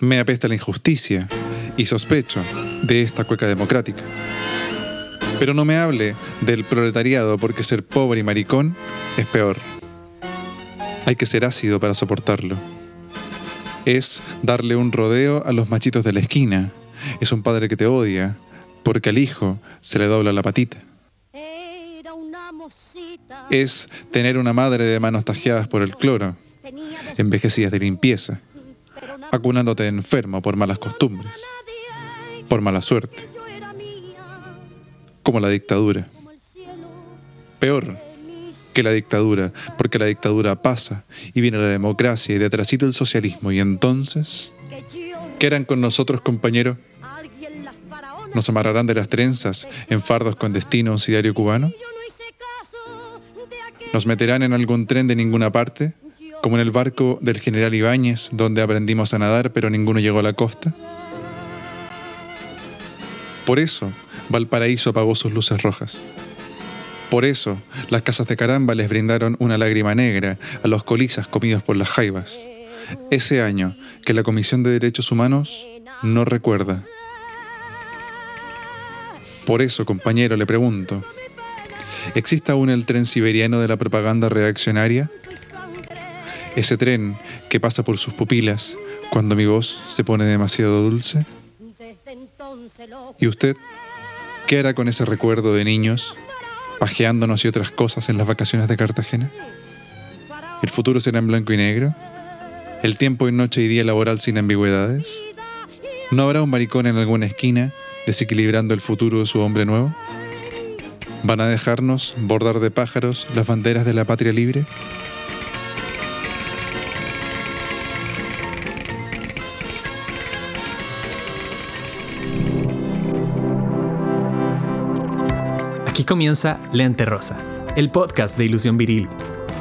me apesta la injusticia y sospecho de esta cueca democrática. Pero no me hable del proletariado porque ser pobre y maricón es peor. Hay que ser ácido para soportarlo. Es darle un rodeo a los machitos de la esquina. Es un padre que te odia porque al hijo se le dobla la patita. Es tener una madre de manos tajeadas por el cloro, envejecidas de limpieza, acunándote enfermo por malas costumbres, por mala suerte, como la dictadura. Peor que la dictadura, porque la dictadura pasa y viene la democracia y detrásito el socialismo. Y entonces, ¿qué harán con nosotros, compañero? ¿Nos amarrarán de las trenzas en fardos con destino a un sidario cubano? ¿Nos meterán en algún tren de ninguna parte? Como en el barco del general Ibáñez, donde aprendimos a nadar pero ninguno llegó a la costa. Por eso, Valparaíso apagó sus luces rojas. Por eso, las casas de caramba les brindaron una lágrima negra a los colizas comidos por las jaivas. Ese año que la Comisión de Derechos Humanos no recuerda. Por eso, compañero, le pregunto, ¿existe aún el tren siberiano de la propaganda reaccionaria? Ese tren que pasa por sus pupilas cuando mi voz se pone demasiado dulce. ¿Y usted qué hará con ese recuerdo de niños, pajeándonos y otras cosas en las vacaciones de Cartagena? ¿El futuro será en blanco y negro? ¿El tiempo en noche y día laboral sin ambigüedades? ¿No habrá un maricón en alguna esquina desequilibrando el futuro de su hombre nuevo? ¿Van a dejarnos bordar de pájaros las banderas de la patria libre? Comienza Lente Rosa, el podcast de Ilusión Viril,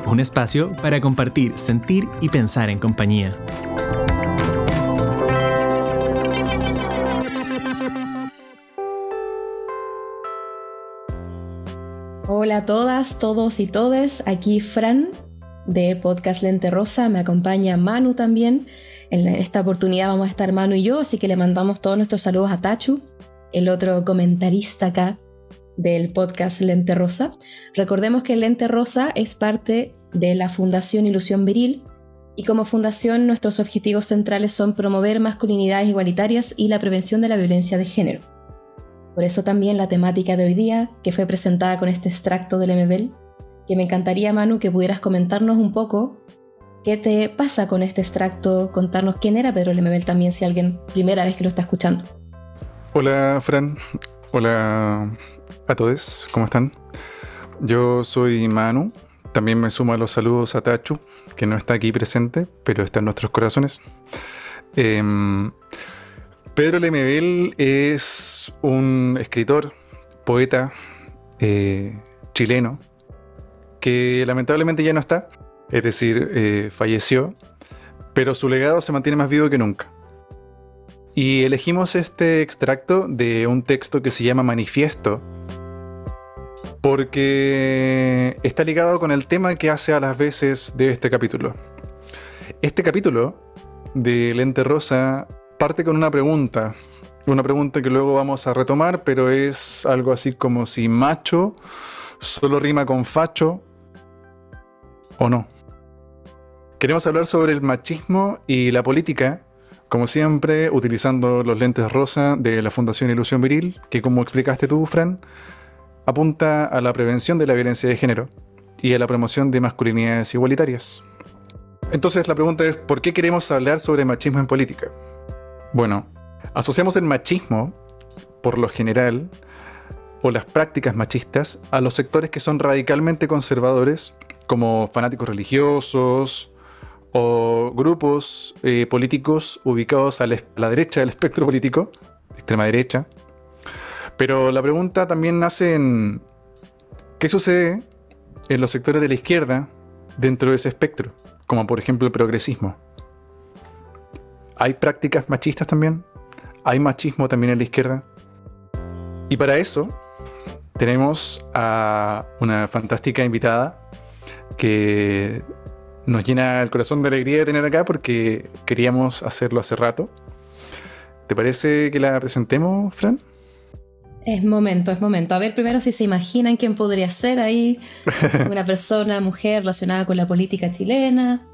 un espacio para compartir, sentir y pensar en compañía. Hola a todas, todos y todes. Aquí Fran de Podcast Lente Rosa. Me acompaña Manu también. En esta oportunidad vamos a estar Manu y yo, así que le mandamos todos nuestros saludos a Tachu, el otro comentarista acá del podcast Lente Rosa. Recordemos que Lente Rosa es parte de la Fundación Ilusión Viril y como fundación nuestros objetivos centrales son promover masculinidades igualitarias y la prevención de la violencia de género. Por eso también la temática de hoy día, que fue presentada con este extracto del MBL, que me encantaría, Manu, que pudieras comentarnos un poco qué te pasa con este extracto, contarnos quién era Pedro Lemebel también, si alguien primera vez que lo está escuchando. Hola, Fran. Hola a todos, ¿cómo están? Yo soy Manu. También me sumo a los saludos a Tachu, que no está aquí presente, pero está en nuestros corazones. Eh, Pedro Lemebel es un escritor, poeta eh, chileno, que lamentablemente ya no está, es decir, eh, falleció, pero su legado se mantiene más vivo que nunca. Y elegimos este extracto de un texto que se llama Manifiesto, porque está ligado con el tema que hace a las veces de este capítulo. Este capítulo de Lente Rosa parte con una pregunta. Una pregunta que luego vamos a retomar, pero es algo así como si macho solo rima con facho o no. Queremos hablar sobre el machismo y la política, como siempre, utilizando los lentes rosa de la Fundación Ilusión Viril, que como explicaste tú, Fran, apunta a la prevención de la violencia de género y a la promoción de masculinidades igualitarias. Entonces la pregunta es, ¿por qué queremos hablar sobre machismo en política? Bueno, asociamos el machismo, por lo general, o las prácticas machistas, a los sectores que son radicalmente conservadores, como fanáticos religiosos o grupos eh, políticos ubicados a la derecha del espectro político, extrema derecha. Pero la pregunta también nace en qué sucede en los sectores de la izquierda dentro de ese espectro, como por ejemplo el progresismo. ¿Hay prácticas machistas también? ¿Hay machismo también en la izquierda? Y para eso tenemos a una fantástica invitada que nos llena el corazón de alegría de tener acá porque queríamos hacerlo hace rato. ¿Te parece que la presentemos, Fran? Es momento, es momento. A ver primero si se imaginan quién podría ser ahí. Una persona, mujer relacionada con la política chilena.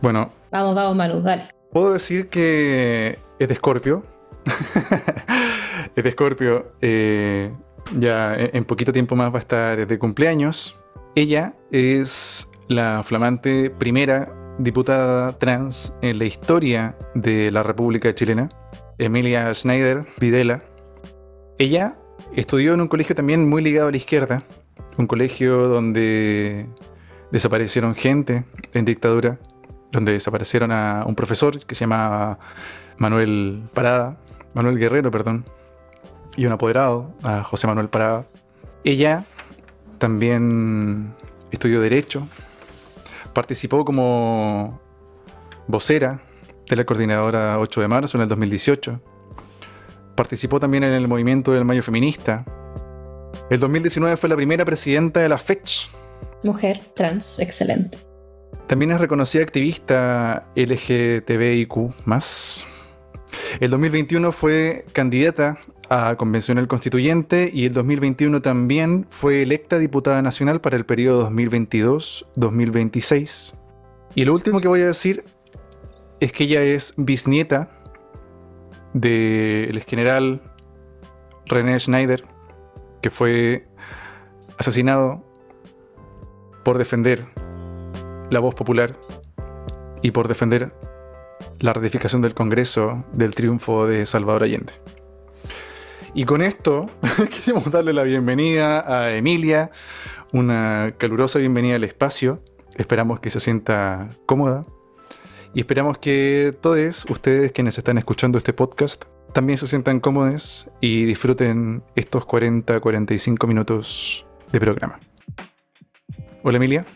Bueno. Vamos, vamos, Manu, dale. Puedo decir que es de Escorpio. es de Escorpio. Eh, ya en poquito tiempo más va a estar de cumpleaños. Ella es la flamante primera diputada trans en la historia de la República Chilena, Emilia Schneider Videla. Ella estudió en un colegio también muy ligado a la izquierda, un colegio donde desaparecieron gente en dictadura, donde desaparecieron a un profesor que se llamaba Manuel Parada, Manuel Guerrero, perdón, y un apoderado, a José Manuel Parada. Ella también estudió Derecho, participó como vocera de la coordinadora 8 de marzo en el 2018. Participó también en el movimiento del Mayo Feminista. El 2019 fue la primera presidenta de la FECH. Mujer trans, excelente. También es reconocida activista LGTBIQ. El 2021 fue candidata a Convencional Constituyente y el 2021 también fue electa diputada nacional para el periodo 2022-2026. Y lo último que voy a decir es que ella es bisnieta del general René Schneider, que fue asesinado por defender la voz popular y por defender la ratificación del Congreso del triunfo de Salvador Allende. Y con esto queremos darle la bienvenida a Emilia, una calurosa bienvenida al espacio. Esperamos que se sienta cómoda y esperamos que todos ustedes quienes están escuchando este podcast también se sientan cómodos y disfruten estos 40-45 minutos de programa. Hola Emilia.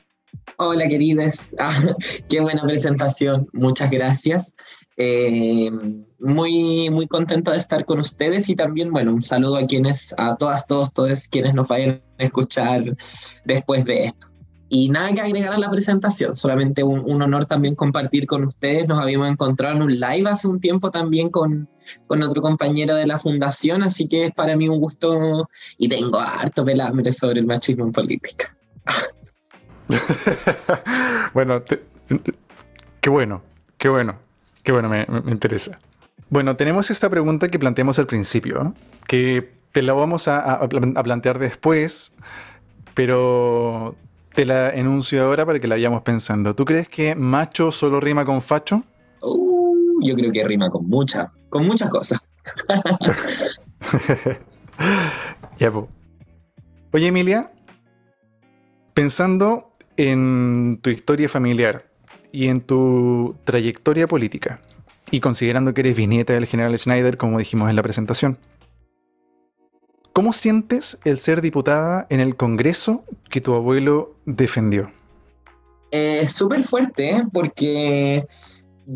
Hola queridas, ah, qué buena presentación, muchas gracias. Eh, muy, muy contento de estar con ustedes y también, bueno, un saludo a quienes, a todas, todos, todos quienes nos vayan a escuchar después de esto. Y nada que agregar a la presentación, solamente un, un, honor también compartir con ustedes. Nos habíamos encontrado en un live hace un tiempo también con, con otro compañero de la fundación, así que es para mí un gusto y tengo harto pelambre sobre el machismo en política. bueno, qué bueno, qué bueno. Qué bueno, me, interesa. Bueno, tenemos esta pregunta que planteamos al principio, que te la vamos a, plantear después, pero te la enuncio ahora para que la vayamos pensando. ¿Tú crees que macho solo rima con facho? Uh, yo creo que rima con muchas, con muchas cosas. ya, Oye, Emilia, pensando en tu historia familiar, y en tu trayectoria política, y considerando que eres bisnieta del general Schneider, como dijimos en la presentación, ¿cómo sientes el ser diputada en el Congreso que tu abuelo defendió? Eh, Súper fuerte, ¿eh? porque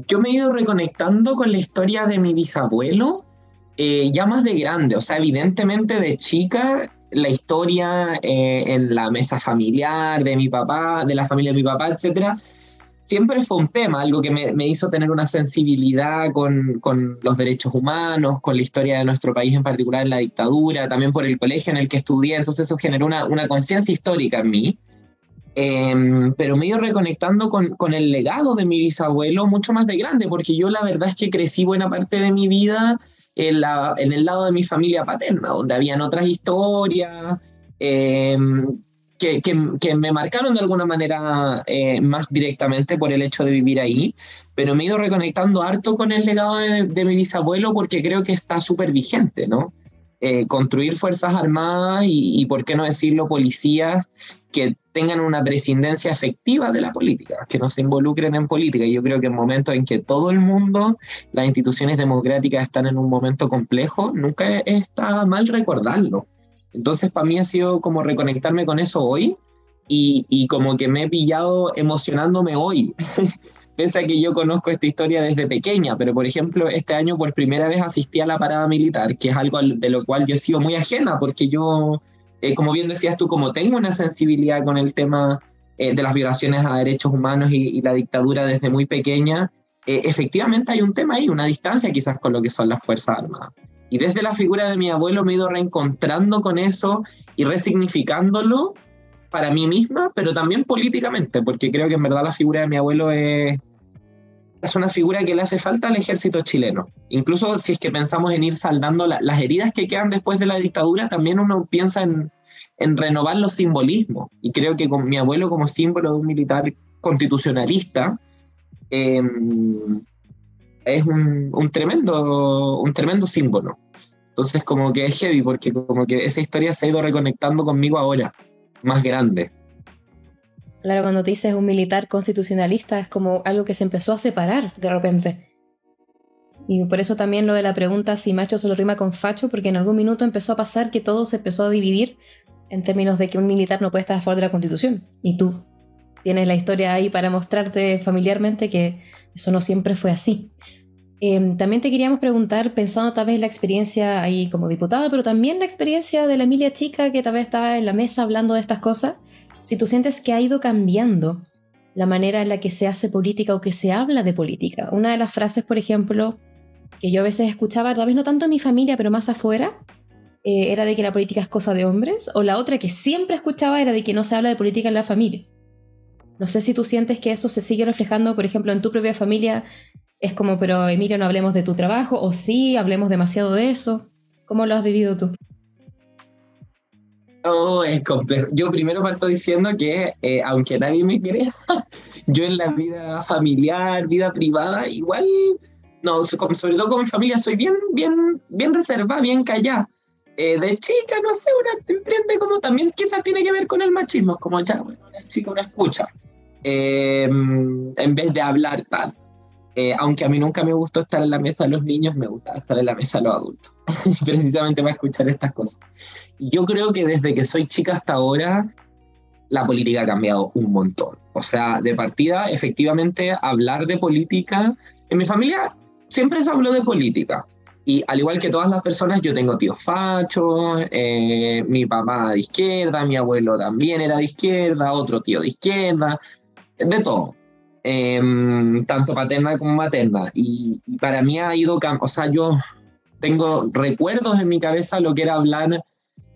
yo me he ido reconectando con la historia de mi bisabuelo eh, ya más de grande, o sea, evidentemente de chica la historia eh, en la mesa familiar de mi papá, de la familia de mi papá, etcétera, siempre fue un tema, algo que me, hizo tener una sensibilidad con, los derechos humanos, con la historia de nuestro país, en particular la dictadura, también por el colegio en el que estudié, entonces eso generó una, conciencia histórica en mí. Em, pero me he ido reconectando con, el legado de mi bisabuelo mucho más de grande, porque yo la verdad es que crecí buena parte de mi vida en, la, en el lado de mi familia paterna, donde habían otras historias. Eh, que, me marcaron de alguna manera eh, más directamente por el hecho de vivir ahí, pero me he ido reconectando harto con el legado de, mi bisabuelo porque creo que está súper vigente, ¿no? Eh, construir fuerzas armadas y, por qué no decirlo, policías que tengan una prescindencia efectiva de la política, que no se involucren en política. Y yo creo que en momentos en que todo el mundo, las instituciones democráticas están en un momento complejo, nunca está mal recordarlo. Entonces, para mí ha sido como reconectarme con eso hoy y, como que me he pillado emocionándome hoy. Pese a que yo conozco esta historia desde pequeña, pero por ejemplo, este año por primera vez asistí a la parada militar, que es algo de lo cual yo he sido muy ajena, porque yo, eh, como bien decías tú, como tengo una sensibilidad con el tema eh, de las violaciones a derechos humanos y, la dictadura desde muy pequeña, eh, efectivamente hay un tema ahí, una distancia quizás con lo que son las Fuerzas Armadas. Y desde la figura de mi abuelo me he ido reencontrando con eso y resignificándolo para mí misma, pero también políticamente, porque creo que en verdad la figura de mi abuelo es, es una figura que le hace falta al ejército chileno. Incluso si es que pensamos en ir saldando las heridas que quedan después de la dictadura, también uno piensa en, en renovar los simbolismos. Y creo que con mi abuelo como símbolo de un militar constitucionalista em, es un, tremendo, un tremendo símbolo. Entonces como que es heavy porque como que esa historia se ha ido reconectando conmigo ahora, más grande. Claro, cuando te dices un militar constitucionalista es como algo que se empezó a separar de repente. Y por eso también lo de la pregunta si macho solo rima con facho, porque en algún minuto empezó a pasar que todo se empezó a dividir en términos de que un militar no puede estar a favor de la constitución. Y tú tienes la historia ahí para mostrarte familiarmente que eso no siempre fue así. Em, también te queríamos preguntar, pensando tal vez la experiencia ahí como diputada, pero también la experiencia de la Emilia Chica que tal vez estaba en la mesa hablando de estas cosas, si tú sientes que ha ido cambiando la manera en la que se hace política o que se habla de política. Una de las frases, por ejemplo, que yo a veces escuchaba, tal vez no tanto en mi familia, pero más afuera, eh, era de que la política es cosa de hombres, o la otra que siempre escuchaba era de que no se habla de política en la familia. No sé si tú sientes que eso se sigue reflejando, por ejemplo, en tu propia familia. Es como, pero Emilia, no hablemos de tu trabajo, o sí, hablemos demasiado de eso. ¿Cómo lo has vivido tú? Oh, es complejo. Yo primero parto diciendo que, eh, aunque nadie me crea, yo en la vida familiar, vida privada, igual, no, sobre todo con mi familia, soy bien, bien, bien reservada, bien callada. Eh, de chica, no sé, una emprende como también quizás tiene que ver con el machismo, como ya, bueno, una chica, una escucha, em, en vez de hablar tal. Eh, aunque a mí nunca me gustó estar en la mesa de los niños, me gusta estar en la mesa de los adultos, precisamente para escuchar estas cosas. Yo creo que desde que soy chica hasta ahora, la política ha cambiado un montón. O sea, de partida, efectivamente, hablar de política, en mi familia siempre se habló de política. Y al igual que todas las personas, yo tengo tíos fachos, eh, mi papá de izquierda, mi abuelo también era de izquierda, otro tío de izquierda, de todo. Em, tanto paterna como materna. Y, para mí ha ido, o sea, yo tengo recuerdos en mi cabeza lo que era hablar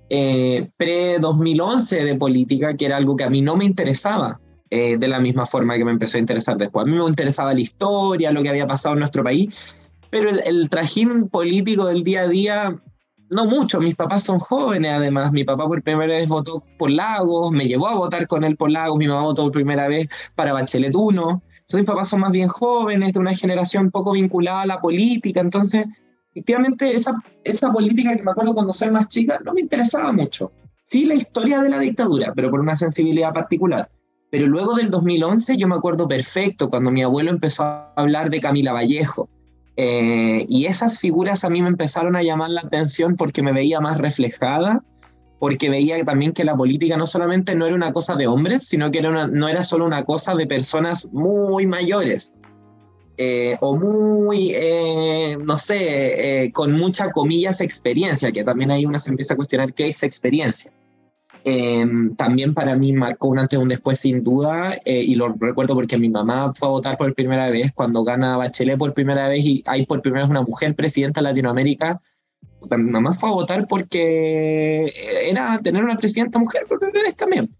eh, pre-2011 de política, que era algo que a mí no me interesaba. Eh, de la misma forma que me empezó a interesar después. A mí me interesaba la historia, lo que había pasado en nuestro país, pero el, trajín político del día a día, no mucho. Mis papás son jóvenes, además. Mi papá por primera vez votó por Lagos, me llevó a votar con él por Lagos. Mi mamá votó por primera vez para Bachelet 1. Entonces, mis papás son más bien jóvenes, de una generación poco vinculada a la política. Entonces, efectivamente, esa, esa política que me acuerdo cuando soy más chica no me interesaba mucho. Sí, la historia de la dictadura, pero por una sensibilidad particular. Pero luego del 2011 yo me acuerdo perfecto cuando mi abuelo empezó a hablar de Camila Vallejo, eh, y esas figuras a mí me empezaron a llamar la atención porque me veía más reflejada, porque veía también que la política no solamente no era una cosa de hombres, sino que era no era solo una cosa de personas muy mayores. Eh, o muy, eh, no sé, con mucha comillas experiencia, que también ahí uno se empieza a cuestionar qué es experiencia. Em, también para mí marcó un antes y un después sin duda, eh, y lo recuerdo porque mi mamá fue a votar por primera vez cuando gana Bachelet por primera vez y hay por primera vez una mujer presidenta de Latinoamérica. Mi mamá fue a votar porque era tener una presidenta mujer por primera vez también.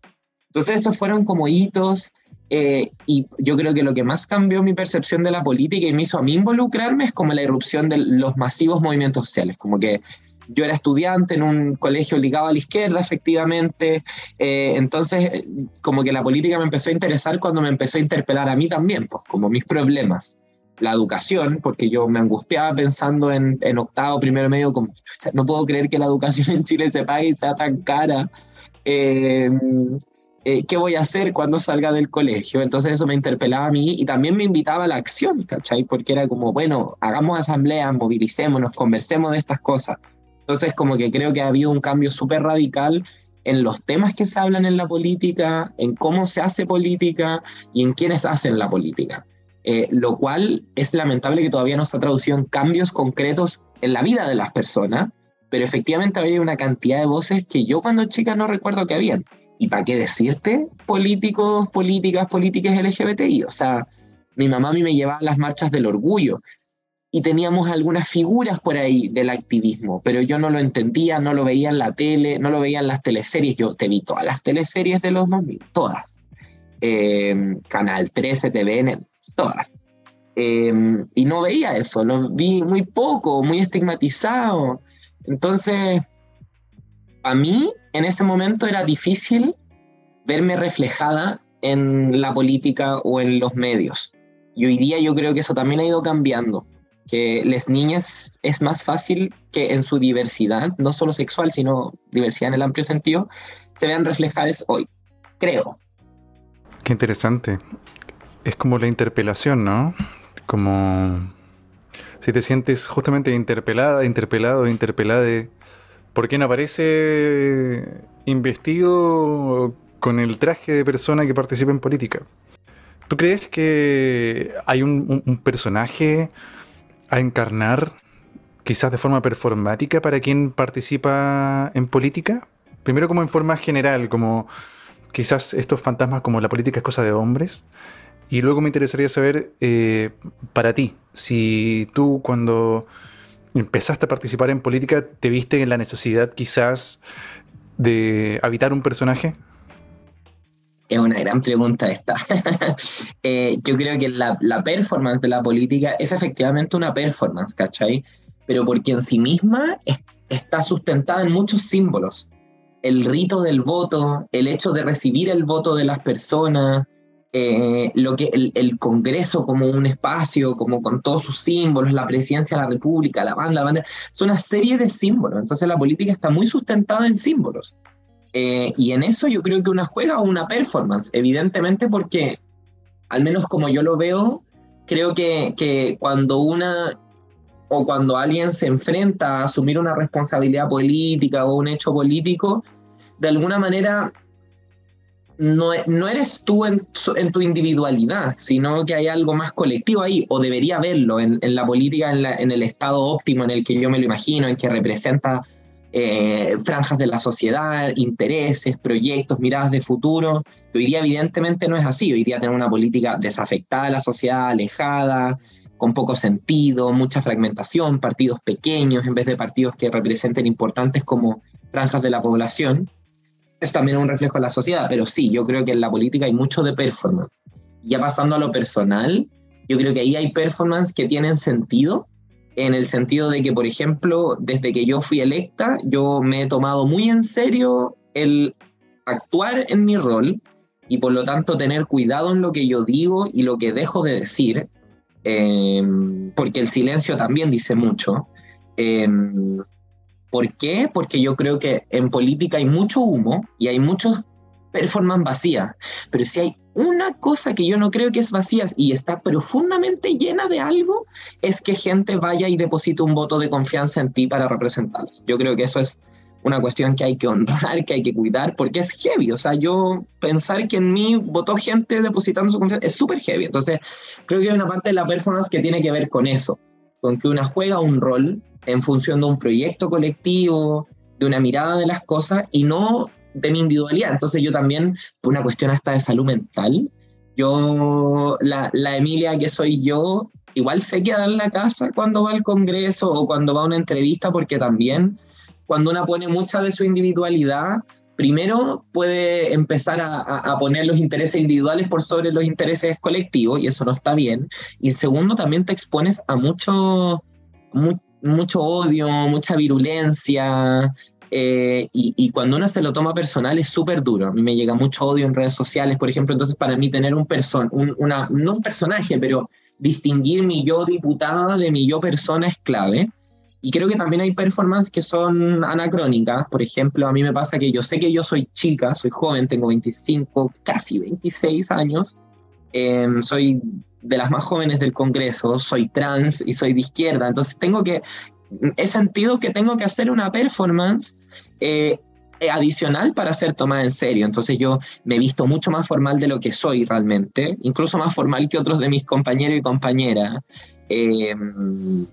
Entonces esos fueron como hitos eh, y yo creo que lo que más cambió mi percepción de la política y me hizo a mí involucrarme es como la irrupción de los masivos movimientos sociales, como que yo era estudiante en un colegio ligado a la izquierda, efectivamente, eh, entonces como que la política me empezó a interesar cuando me empezó a interpelar a mí también, pues como mis problemas. La educación, porque yo me angustiaba pensando en, en octavo, primero medio, como, no puedo creer que la educación en Chile se pague y sea tan cara. Eh, eh, ¿Qué voy a hacer cuando salga del colegio? Entonces eso me interpelaba a mí y también me invitaba a la acción, ¿cachai? Porque era como, bueno, hagamos asambleas, movilicémonos, conversemos de estas cosas. Entonces, como que creo que ha habido un cambio súper radical en los temas que se hablan en la política, en cómo se hace política y en quiénes hacen la política. Eh, lo cual es lamentable que todavía no se ha traducido en cambios concretos en la vida de las personas, pero efectivamente había una cantidad de voces que yo cuando chica no recuerdo que habían. y para qué decirte, políticos, políticas, políticas LGBTI. O sea, mi mamá a mí me llevaba a las marchas del orgullo y teníamos algunas figuras por ahí del activismo, pero yo no lo entendía, no lo veía en la tele, no lo veía en las teleseries. Yo te vi todas las teleseries de los 2000, todas. Em, Canal 13, TVN, todas. Em, y no veía eso, lo vi muy poco, muy estigmatizado. Entonces, a mí en ese momento era difícil verme reflejada en la política o en los medios. Y hoy día yo creo que eso también ha ido cambiando, que las niñas es más fácil que en su diversidad, no solo sexual, sino diversidad en el amplio sentido, se vean reflejadas hoy, creo. Qué interesante. Es como la interpelación, ¿no? Como si te sientes justamente interpelada, interpelado, interpelada, ¿por qué aparece investido con el traje de persona que participa en política? ¿Tú crees que hay un, personaje a encarnar, quizás de forma performática, para quien participa en política? Primero como en forma general, como quizás estos fantasmas como la política es cosa de hombres. Y luego me interesaría saber, eh, para ti, si tú cuando empezaste a participar en política, ¿te viste en la necesidad quizás de habitar un personaje? Es una gran pregunta esta. Eh, yo creo que la, performance de la política es efectivamente una performance, ¿cachai? Pero porque en sí misma está sustentada en muchos símbolos. El rito del voto, el hecho de recibir el voto de las personas, eh, lo que el, Congreso como un espacio, como con todos sus símbolos, la presidencia de la República, la banda, la bandera, son una serie de símbolos. Entonces la política está muy sustentada en símbolos. Eh, y en eso yo creo que una juega una performance, evidentemente porque, al menos como yo lo veo, creo que, que cuando una o cuando alguien se enfrenta a asumir una responsabilidad política o un hecho político, de alguna manera no, no eres tú en, tu individualidad, sino que hay algo más colectivo ahí, o debería verlo en, la política, en, el estado óptimo en el que yo me lo imagino, en que representa eh, franjas de la sociedad, intereses, proyectos, miradas de futuro, hoy día evidentemente no es así, hoy día tenemos una política desafectada de la sociedad, alejada, con poco sentido, mucha fragmentación, partidos pequeños en vez de partidos que representen importantes como franjas de la población es también un reflejo de la sociedad, pero sí, yo creo que en la política hay mucho de performance. Ya pasando a lo personal, yo creo que ahí hay performance que tienen sentido, en el sentido de que, por ejemplo, desde que yo fui electa, yo me he tomado muy en serio el actuar en mi rol y por lo tanto tener cuidado en lo que yo digo y lo que dejo de decir, em, porque el silencio también dice mucho. Em, ¿Por qué? Porque yo creo que en política hay mucho humo y hay muchos performance vacías, pero si hay una cosa que yo no creo que es vacía y está profundamente llena de algo, es que gente vaya y deposite un voto de confianza en ti para representarlos. Yo creo que eso es una cuestión que hay que honrar, que hay que cuidar, porque es heavy. O sea, yo pensar que en mí votó gente depositando su confianza es súper heavy. Entonces, creo que hay una parte de la performance que tiene que ver con eso, con que una juega un rol en función de un proyecto colectivo, de una mirada de las cosas y no de mi individualidad. Entonces yo también, por una cuestión hasta de salud mental, yo, la, la Emilia que soy yo, igual se queda en la casa cuando va al Congreso o cuando va a una entrevista, porque también cuando una pone mucha de su individualidad, primero puede empezar a, a, poner los intereses individuales por sobre los intereses colectivos, y eso no está bien. Y segundo, también te expones a mucho, mucho odio, mucha virulencia, eh, y, cuando uno se lo toma personal es súper duro. A mí me llega mucho odio en redes sociales, por ejemplo. Entonces, para mí, tener un person una, no un personaje, pero distinguir mi yo diputada de mi yo persona es clave. Y creo que también hay performances que son anacrónicas. Por ejemplo, a mí me pasa que yo sé que yo soy chica, soy joven, tengo 25, casi 26 años. Em, soy de las más jóvenes del Congreso, soy trans y soy de izquierda, entonces tengo que, he sentido que tengo que hacer una performance eh, adicional para ser tomada en serio. Entonces yo me he visto mucho más formal de lo que soy realmente, incluso más formal que otros de mis compañeros y compañeras. Em,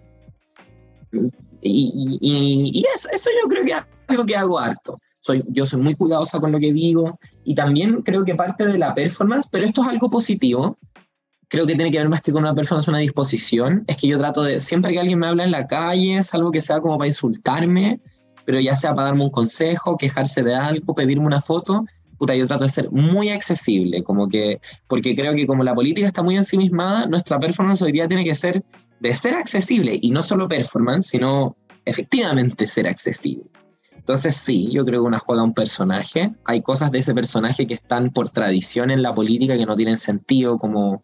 y, y, eso, yo creo que es algo que hago harto. soy, yo soy muy cuidadosa con lo que digo y también creo que parte de la performance, pero esto es algo positivo, creo que tiene que ver más que con una persona, es una disposición, es que yo trato de, siempre que alguien me habla en la calle, es algo que sea como para insultarme, pero ya sea para darme un consejo, quejarse de algo, pedirme una foto, puta, yo trato de ser muy accesible, como que, porque creo que como la política está muy ensimismada, nuestra performance hoy día tiene que ser de ser accesible, y no solo performance, sino efectivamente ser accesible. Entonces sí, yo creo que una juega un personaje. Hay cosas de ese personaje que están por tradición en la política que no tienen sentido, como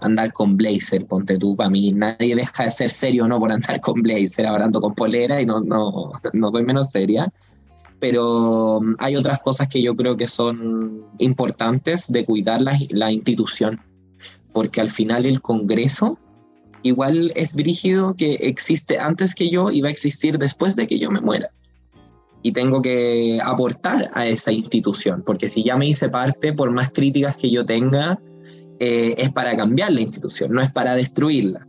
andar con blazer, ponte tú, para mí nadie deja de ser serio no por andar con blazer, hablando con polera y no, no, no soy menos seria. Pero mm, hay otras cosas que yo creo que son importantes de cuidar la, la institución, porque al final el Congreso igual es brígido que existe antes que yo y va a existir después de que yo me muera y tengo que aportar a esa institución, porque si ya me hice parte, por más críticas que yo tenga, eh, es para cambiar la institución, no es para destruirla.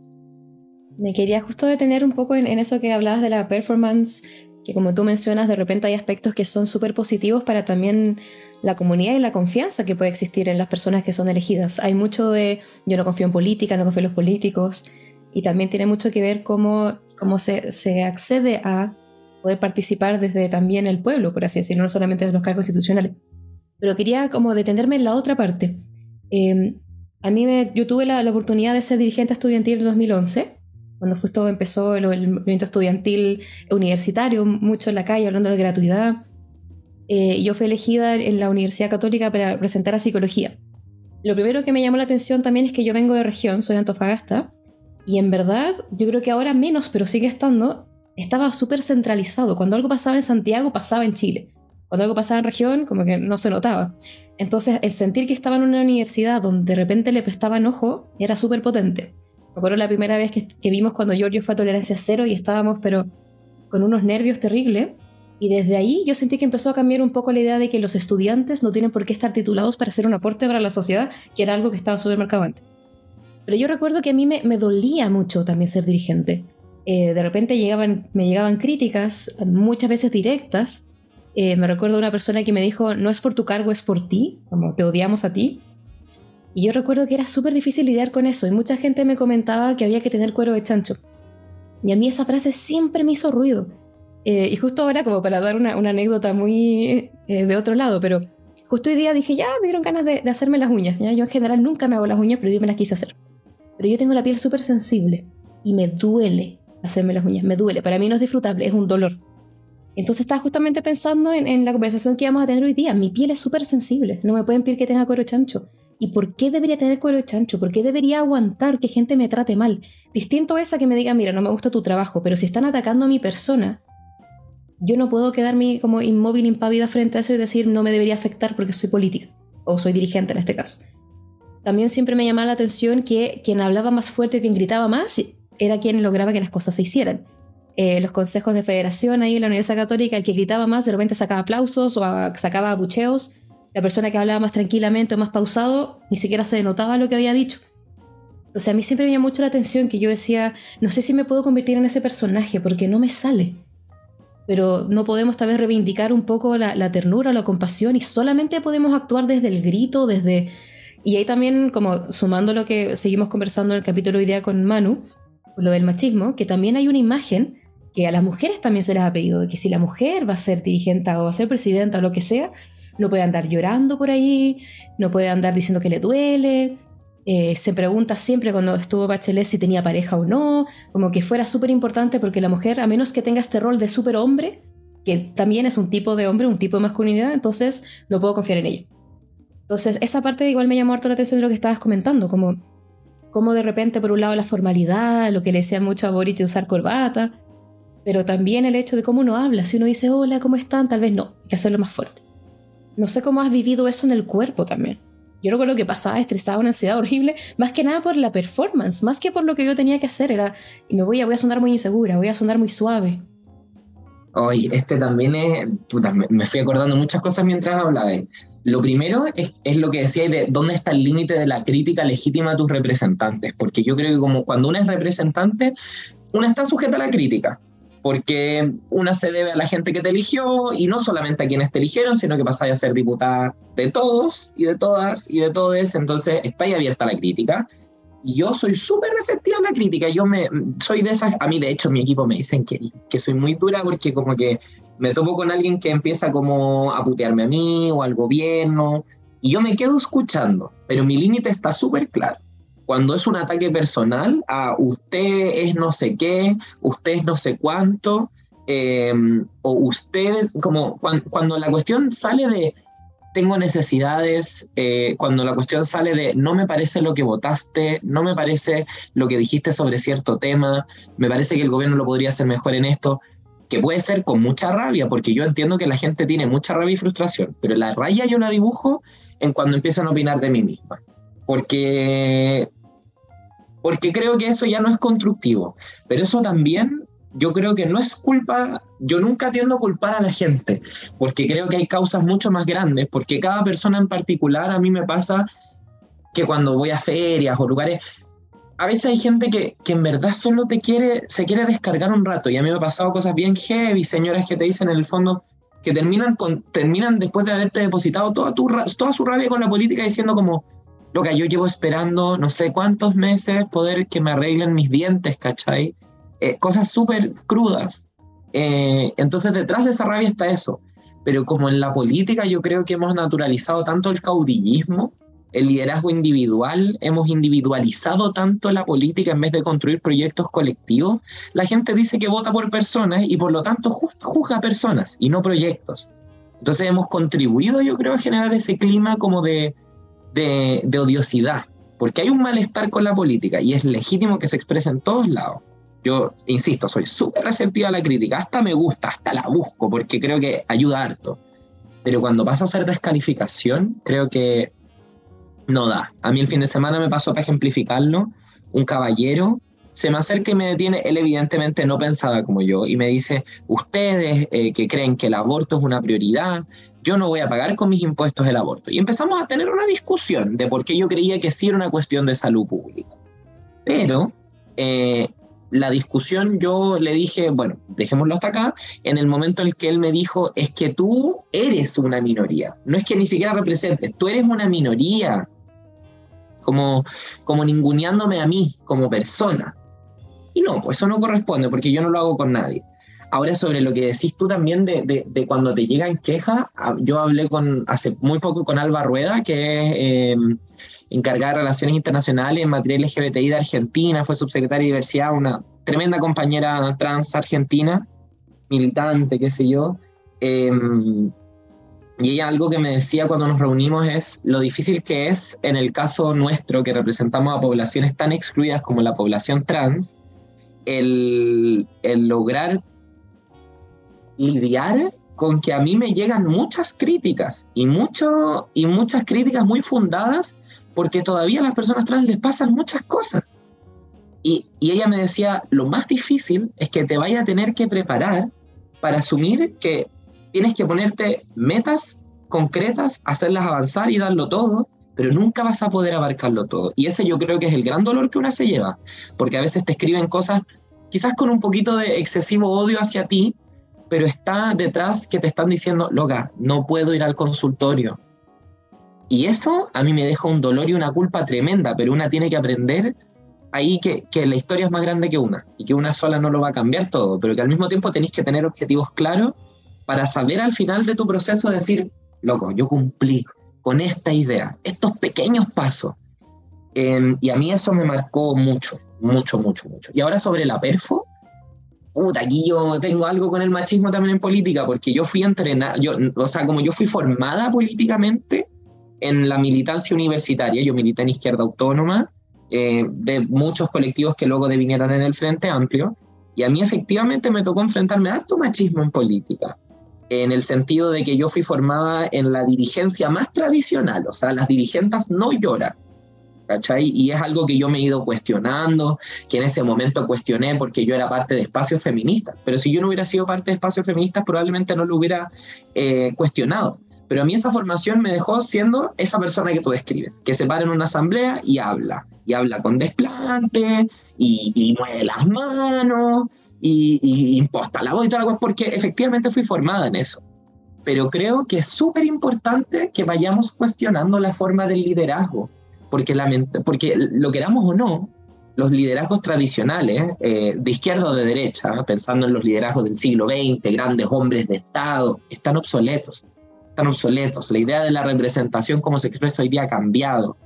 Me quería justo detener un poco en, eso que hablabas de la performance, que como tú mencionas, de repente hay aspectos que son súper positivos para también la comunidad y la confianza que puede existir en las personas que son elegidas. Hay mucho de yo no confío en política, no confío en los políticos, y también tiene mucho que ver cómo, cómo se, se accede a poder participar desde también el pueblo, por así decirlo, no solamente desde los cargos institucionales. Pero quería como detenerme en la otra parte. Em, a mí me, yo tuve la, oportunidad de ser dirigente estudiantil en 2011, cuando justo empezó el, movimiento estudiantil universitario, mucho en la calle, hablando de gratuidad. Eh, yo fui elegida en la Universidad Católica para presentar a psicología. Lo primero que me llamó la atención también es que yo vengo de región, soy Antofagasta, y en verdad yo creo que ahora menos, pero sigue estando, estaba súper centralizado. Cuando algo pasaba en Santiago, pasaba en Chile. Cuando algo pasaba en región, como que no se notaba. Entonces, el sentir que estaba en una universidad donde de repente le prestaban ojo era súper potente. Me acuerdo la primera vez que, vimos cuando Giorgio fue a tolerancia cero y estábamos, pero con unos nervios terribles. Y desde ahí yo sentí que empezó a cambiar un poco la idea de que los estudiantes no tienen por qué estar titulados para hacer un aporte para la sociedad, que era algo que estaba súper marcado antes. Pero yo recuerdo que a mí me, me dolía mucho también ser dirigente. Eh, de repente llegaban, me llegaban críticas, muchas veces directas. Eh, me recuerdo una persona que me dijo, no es por tu cargo, es por ti, como te odiamos a ti. Y yo recuerdo que era súper difícil lidiar con eso y mucha gente me comentaba que había que tener cuero de chancho. Y a mí esa frase siempre me hizo ruido. Eh, y justo ahora, como para dar una, anécdota muy de otro lado, pero justo hoy día dije, ya me dieron ganas de, hacerme las uñas. ¿ya? Yo en general nunca me hago las uñas, pero yo me las quise hacer. Pero yo tengo la piel súper sensible y me duele hacerme las uñas, me duele, para mí no es disfrutable, es un dolor. Entonces estaba justamente pensando en, la conversación que íbamos a tener hoy día. Mi piel es súper sensible, no me pueden pedir que tenga cuero chancho. ¿Y por qué debería tener cuero chancho? ¿Por qué debería aguantar que gente me trate mal? Distinto es a que me diga, mira, no me gusta tu trabajo, pero si están atacando a mi persona, yo no puedo quedarme como inmóvil, impávida frente a eso y decir no me debería afectar porque soy política o soy dirigente en este caso. También siempre me llamaba la atención que quien hablaba más fuerte, quien gritaba más, era quien lograba que las cosas se hicieran. Eh, los consejos de federación ahí en la Universidad Católica, el que gritaba más de repente sacaba aplausos o sacaba abucheos. La persona que hablaba más tranquilamente o más pausado ni siquiera se denotaba lo que había dicho. Entonces a mí siempre me llamó mucho la atención que yo decía, no sé si me puedo convertir en ese personaje porque no me sale. Pero no podemos tal vez reivindicar un poco la, la ternura, la compasión y solamente podemos actuar desde el grito, desde... Y ahí también, como sumando lo que seguimos conversando en el capítulo hoy día con Manu, lo del machismo, que también hay una imagen que a las mujeres también se les ha pedido, que si la mujer va a ser dirigente o va a ser presidenta o lo que sea, no puede andar llorando por ahí, no puede andar diciendo que le duele. Eh, se pregunta siempre cuando estuvo Bachelet si tenía pareja o no, como que fuera súper importante porque la mujer, a menos que tenga este rol de superhombre, que también es un tipo de hombre, un tipo de masculinidad, entonces no puedo confiar en ella. Entonces, esa parte igual me llamó harto la atención de lo que estabas comentando, como como de repente por un lado la formalidad, lo que le decía mucho a Boric de usar corbata, pero también el hecho de cómo uno habla, si uno dice hola, ¿cómo están? Tal vez no, hay que hacerlo más fuerte. No sé cómo has vivido eso en el cuerpo también. Yo recuerdo que pasaba estresada, una ansiedad horrible, más que nada por la performance, más que por lo que yo tenía que hacer, era, y me voy a, voy a sonar muy insegura, voy a sonar muy suave. Hoy, este también es, me fui acordando muchas cosas mientras hablaba. Lo primero es, es lo que decía de dónde está el límite de la crítica legítima a tus representantes, porque yo creo que como cuando uno es representante, uno está sujeta a la crítica, porque una se debe a la gente que te eligió y no solamente a quienes te eligieron, sino que pasáis a ser diputada de todos y de todas y de todes, entonces estáis abierta a la crítica. Y yo soy súper receptiva a la crítica, yo me, soy de esas, a mí de hecho mi equipo me dicen que, que soy muy dura porque como que me topo con alguien que empieza como a putearme a mí o al gobierno y yo me quedo escuchando, pero mi límite está súper claro cuando es un ataque personal a usted es no sé qué, usted es no sé cuánto, em, o usted, como cuando, la cuestión sale de tengo necesidades, eh, cuando la cuestión sale de no me parece lo que votaste, no me parece lo que dijiste sobre cierto tema, me parece que el gobierno lo podría hacer mejor en esto, que puede ser con mucha rabia, porque yo entiendo que la gente tiene mucha rabia y frustración, pero la raya yo la dibujo en cuando empiezan a opinar de mí misma porque, porque creo que eso ya no es constructivo. Pero eso también yo creo que no es culpa, yo nunca tiendo a culpar a la gente, porque creo que hay causas mucho más grandes, porque cada persona en particular a mí me pasa que cuando voy a ferias o lugares, a veces hay gente que, que, en verdad solo te quiere, se quiere descargar un rato, y a mí me ha pasado cosas bien heavy, señoras que te dicen en el fondo, que terminan, con, terminan después de haberte depositado toda, tu, toda su rabia con la política diciendo como, que yo llevo esperando no sé cuántos meses poder que me arreglen mis dientes, ¿cachai? Eh, cosas súper crudas. Eh, entonces detrás de esa rabia está eso. Pero como en la política yo creo que hemos naturalizado tanto el caudillismo, el liderazgo individual, hemos individualizado tanto la política en vez de construir proyectos colectivos, la gente dice que vota por personas y por lo tanto juzga personas y no proyectos. Entonces hemos contribuido, yo creo, a generar ese clima como de, odiosidad, porque hay un malestar con la política y es legítimo que se exprese en todos lados. Yo, insisto, soy súper receptiva a la crítica, hasta me gusta, hasta la busco, porque creo que ayuda harto. Pero cuando pasa a ser descalificación, creo que no da. A mí el fin de semana me pasó para ejemplificarlo, un caballero se me acerca y me detiene, él evidentemente no pensaba como yo, y me dice, ustedes eh, que creen que el aborto es una prioridad, yo no voy a pagar con mis impuestos el aborto. Y empezamos a tener una discusión de por qué yo creía que sí era una cuestión de salud pública. Pero eh, la discusión yo le dije, bueno, dejémoslo hasta acá, en el momento en el que él me dijo, es que tú eres una minoría, no es que ni siquiera representes, tú eres una minoría, como, como ninguneándome a mí como persona. Y no, pues eso no corresponde porque yo no lo hago con nadie. Ahora sobre lo que decís tú también de, de, cuando te llegan quejas, ah, yo hablé con hace muy poco con Alba Rueda, que es eh, encargada de Relaciones Internacionales en materia LGBTI de Argentina, fue subsecretaria de Diversidad, una tremenda compañera trans argentina, militante, qué sé yo. Em, y ella algo que me decía cuando nos reunimos es lo difícil que es en el caso nuestro, que representamos a poblaciones tan excluidas como la población trans, el, el lograr lidiar con que a mí me llegan muchas críticas y, mucho, y muchas críticas muy fundadas porque todavía a las personas trans les pasan muchas cosas. Y, y ella me decía, lo más difícil es que te vaya a tener que preparar para asumir que tienes que ponerte metas concretas, hacerlas avanzar y darlo todo, pero nunca vas a poder abarcarlo todo. Y ese yo creo que es el gran dolor que una se lleva, porque a veces te escriben cosas quizás con un poquito de excesivo odio hacia ti, pero está detrás que te están diciendo, loca, no puedo ir al consultorio. Y eso a mí me deja un dolor y una culpa tremenda, pero una tiene que aprender ahí que, que, la historia es más grande que una y que una sola no lo va a cambiar todo, pero que al mismo tiempo tenéis que tener objetivos claros para saber al final de tu proceso decir, loco, yo cumplí con esta idea, estos pequeños pasos. Em, y a mí eso me marcó mucho, mucho, mucho, mucho. Y ahora sobre la perfo, puta, aquí yo tengo algo con el machismo también en política, porque yo fui entrenada, yo, o sea, como yo fui formada políticamente en la militancia universitaria, yo milité en Izquierda Autónoma, eh, de muchos colectivos que luego devinieron en el Frente Amplio, y a mí efectivamente me tocó enfrentarme a alto machismo en política, en el sentido de que yo fui formada en la dirigencia más tradicional, o sea, las dirigentes no lloran, y es algo que yo me he ido cuestionando, que en ese momento cuestioné porque yo era parte de espacios feministas, pero si yo no hubiera sido parte de espacios feministas probablemente no lo hubiera eh, cuestionado. Pero a mí esa formación me dejó siendo esa persona que tú describes, que se para en una asamblea y habla, y habla con desplante, y, y mueve las manos, y, y imposta la voz y toda la cosa, porque efectivamente fui formada en eso. Pero creo que es súper importante que vayamos cuestionando la forma del liderazgo, porque, porque lo queramos o no, los liderazgos tradicionales, eh, de izquierda o de derecha, pensando en los liderazgos del siglo XX, grandes hombres de Estado, están obsoletos. Están obsoletos. La idea de la representación como se expresa hoy día ha cambiado.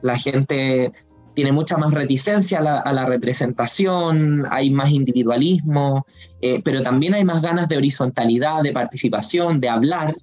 La gente tiene mucha más reticencia a la, representación, hay más individualismo, eh, pero también hay más ganas de horizontalidad, de participación, de hablar,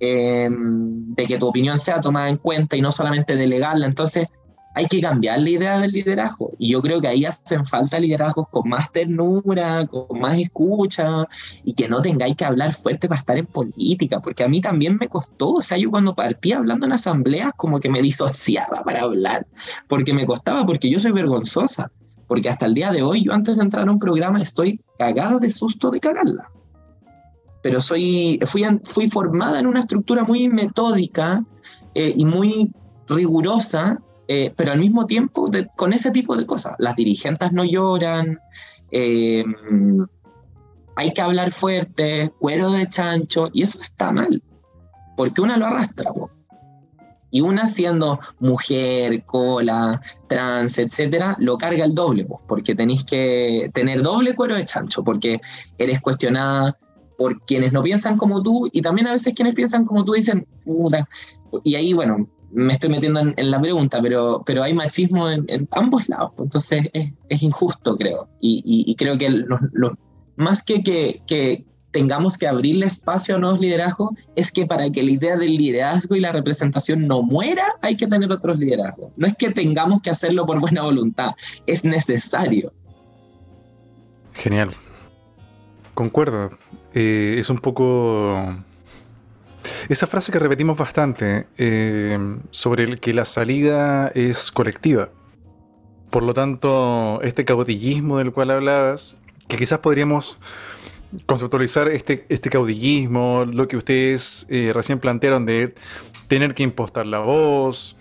eh, de que tu opinión sea tomada en cuenta y no solamente delegarla. Entonces, hay que cambiar la idea del liderazgo. Y yo creo que ahí hacen falta liderazgos con más ternura, con más escucha, y que no tengáis que hablar fuerte para estar en política, porque a mí también me costó. O sea, yo cuando partía hablando en asambleas, como que me disociaba para hablar, porque me costaba, porque yo soy vergonzosa. Porque hasta el día de hoy, yo antes de entrar a un programa, estoy cagada de susto de cagarla. Pero soy, fui, fui formada en una estructura muy metódica eh, y muy rigurosa eh, pero al mismo tiempo con ese tipo de cosas. Las dirigentes no lloran, eh, hay que hablar fuerte, cuero de chancho, y eso está mal, porque una lo arrastra. Y una siendo mujer, cola, trans, etcétera, lo carga el doble, porque tenéis que tener doble cuero de chancho, porque eres cuestionada por quienes no piensan como tú y también a veces quienes piensan como tú dicen, puta. Y ahí, bueno, me estoy metiendo en, la pregunta, pero, pero hay machismo en, ambos lados, pues, entonces es, injusto, creo. Y, creo que más que, que, tengamos que abrirle espacio a nuevos liderazgos, es que para que la idea del liderazgo y la representación no muera, hay que tener otros liderazgos. No es que tengamos que hacerlo por buena voluntad, es necesario. Genial. Concuerdo. Eh, es un poco esa frase que repetimos bastante eh, sobre el que la salida es colectiva. Por lo tanto, este caudillismo del cual hablabas, que quizás podríamos conceptualizar este, este caudillismo, lo que ustedes eh, recién plantearon de tener que impostar la voz,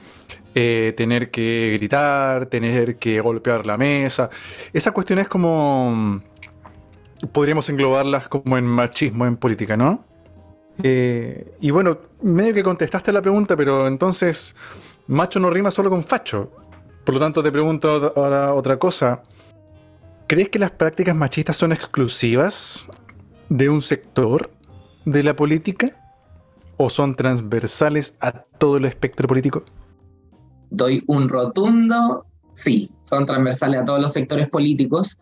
tener que gritar, tener que golpear la mesa. Esa cuestión es como... Podríamos englobarlas como en machismo en política, ¿no? Eh, y bueno, medio que contestaste la pregunta, pero entonces, macho no rima solo con facho. Por lo tanto, te pregunto ahora otra cosa. ¿Crees que las prácticas machistas son exclusivas de un sector de la política? ¿O son transversales a todo el espectro político? Doy un rotundo sí, son transversales a todos los sectores políticos.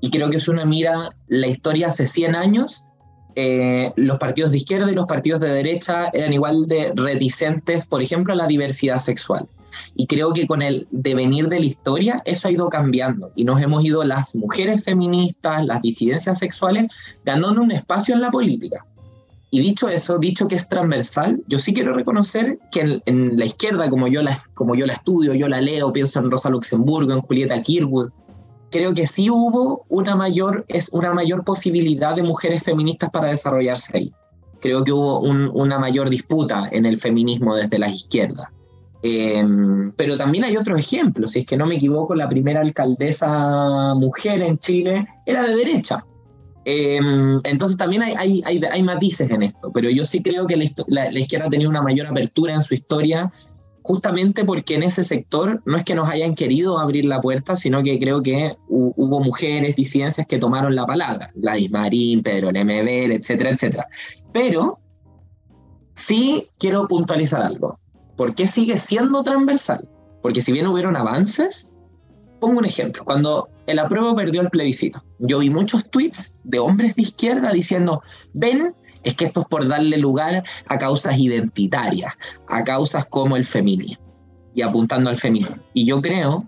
Y creo que es una mira la historia hace 100 años eh, los partidos de izquierda y los partidos de derecha eran igual de reticentes, por ejemplo, a la diversidad sexual. Y creo que con el devenir de la historia eso ha ido cambiando y nos hemos ido las mujeres feministas, las disidencias sexuales, ganando un espacio en la política. Y dicho eso, dicho que es transversal, yo sí quiero reconocer que en, la izquierda, como yo la, como yo la estudio, yo la leo, pienso en Rosa Luxemburgo, en Julieta Kirwood, creo que sí hubo una mayor, es una mayor posibilidad de mujeres feministas para desarrollarse ahí. Creo que hubo una mayor disputa en el feminismo desde las izquierdas. Em, pero también hay otros ejemplos. Si es que no me equivoco, la primera alcaldesa mujer en Chile era de derecha. Em, entonces también hay, hay, hay, hay, matices en esto, pero yo sí creo que la, la, la izquierda ha tenido una mayor apertura en su historia justamente porque en ese sector no es que nos hayan querido abrir la puerta, sino que creo que hubo mujeres, disidencias que tomaron la palabra, Gladys Marín, Pedro Lemebel, etcétera, etcétera. Pero sí quiero puntualizar algo. ¿Por qué sigue siendo transversal? Porque si bien hubieron avances, pongo un ejemplo. Cuando el apruebo perdió el plebiscito, yo vi muchos tweets de hombres de izquierda diciendo, ven es que esto es por darle lugar a causas identitarias, a causas como el feminismo y apuntando al feminismo. Y yo creo